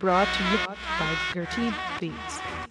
Brought to you by Dirty Beats.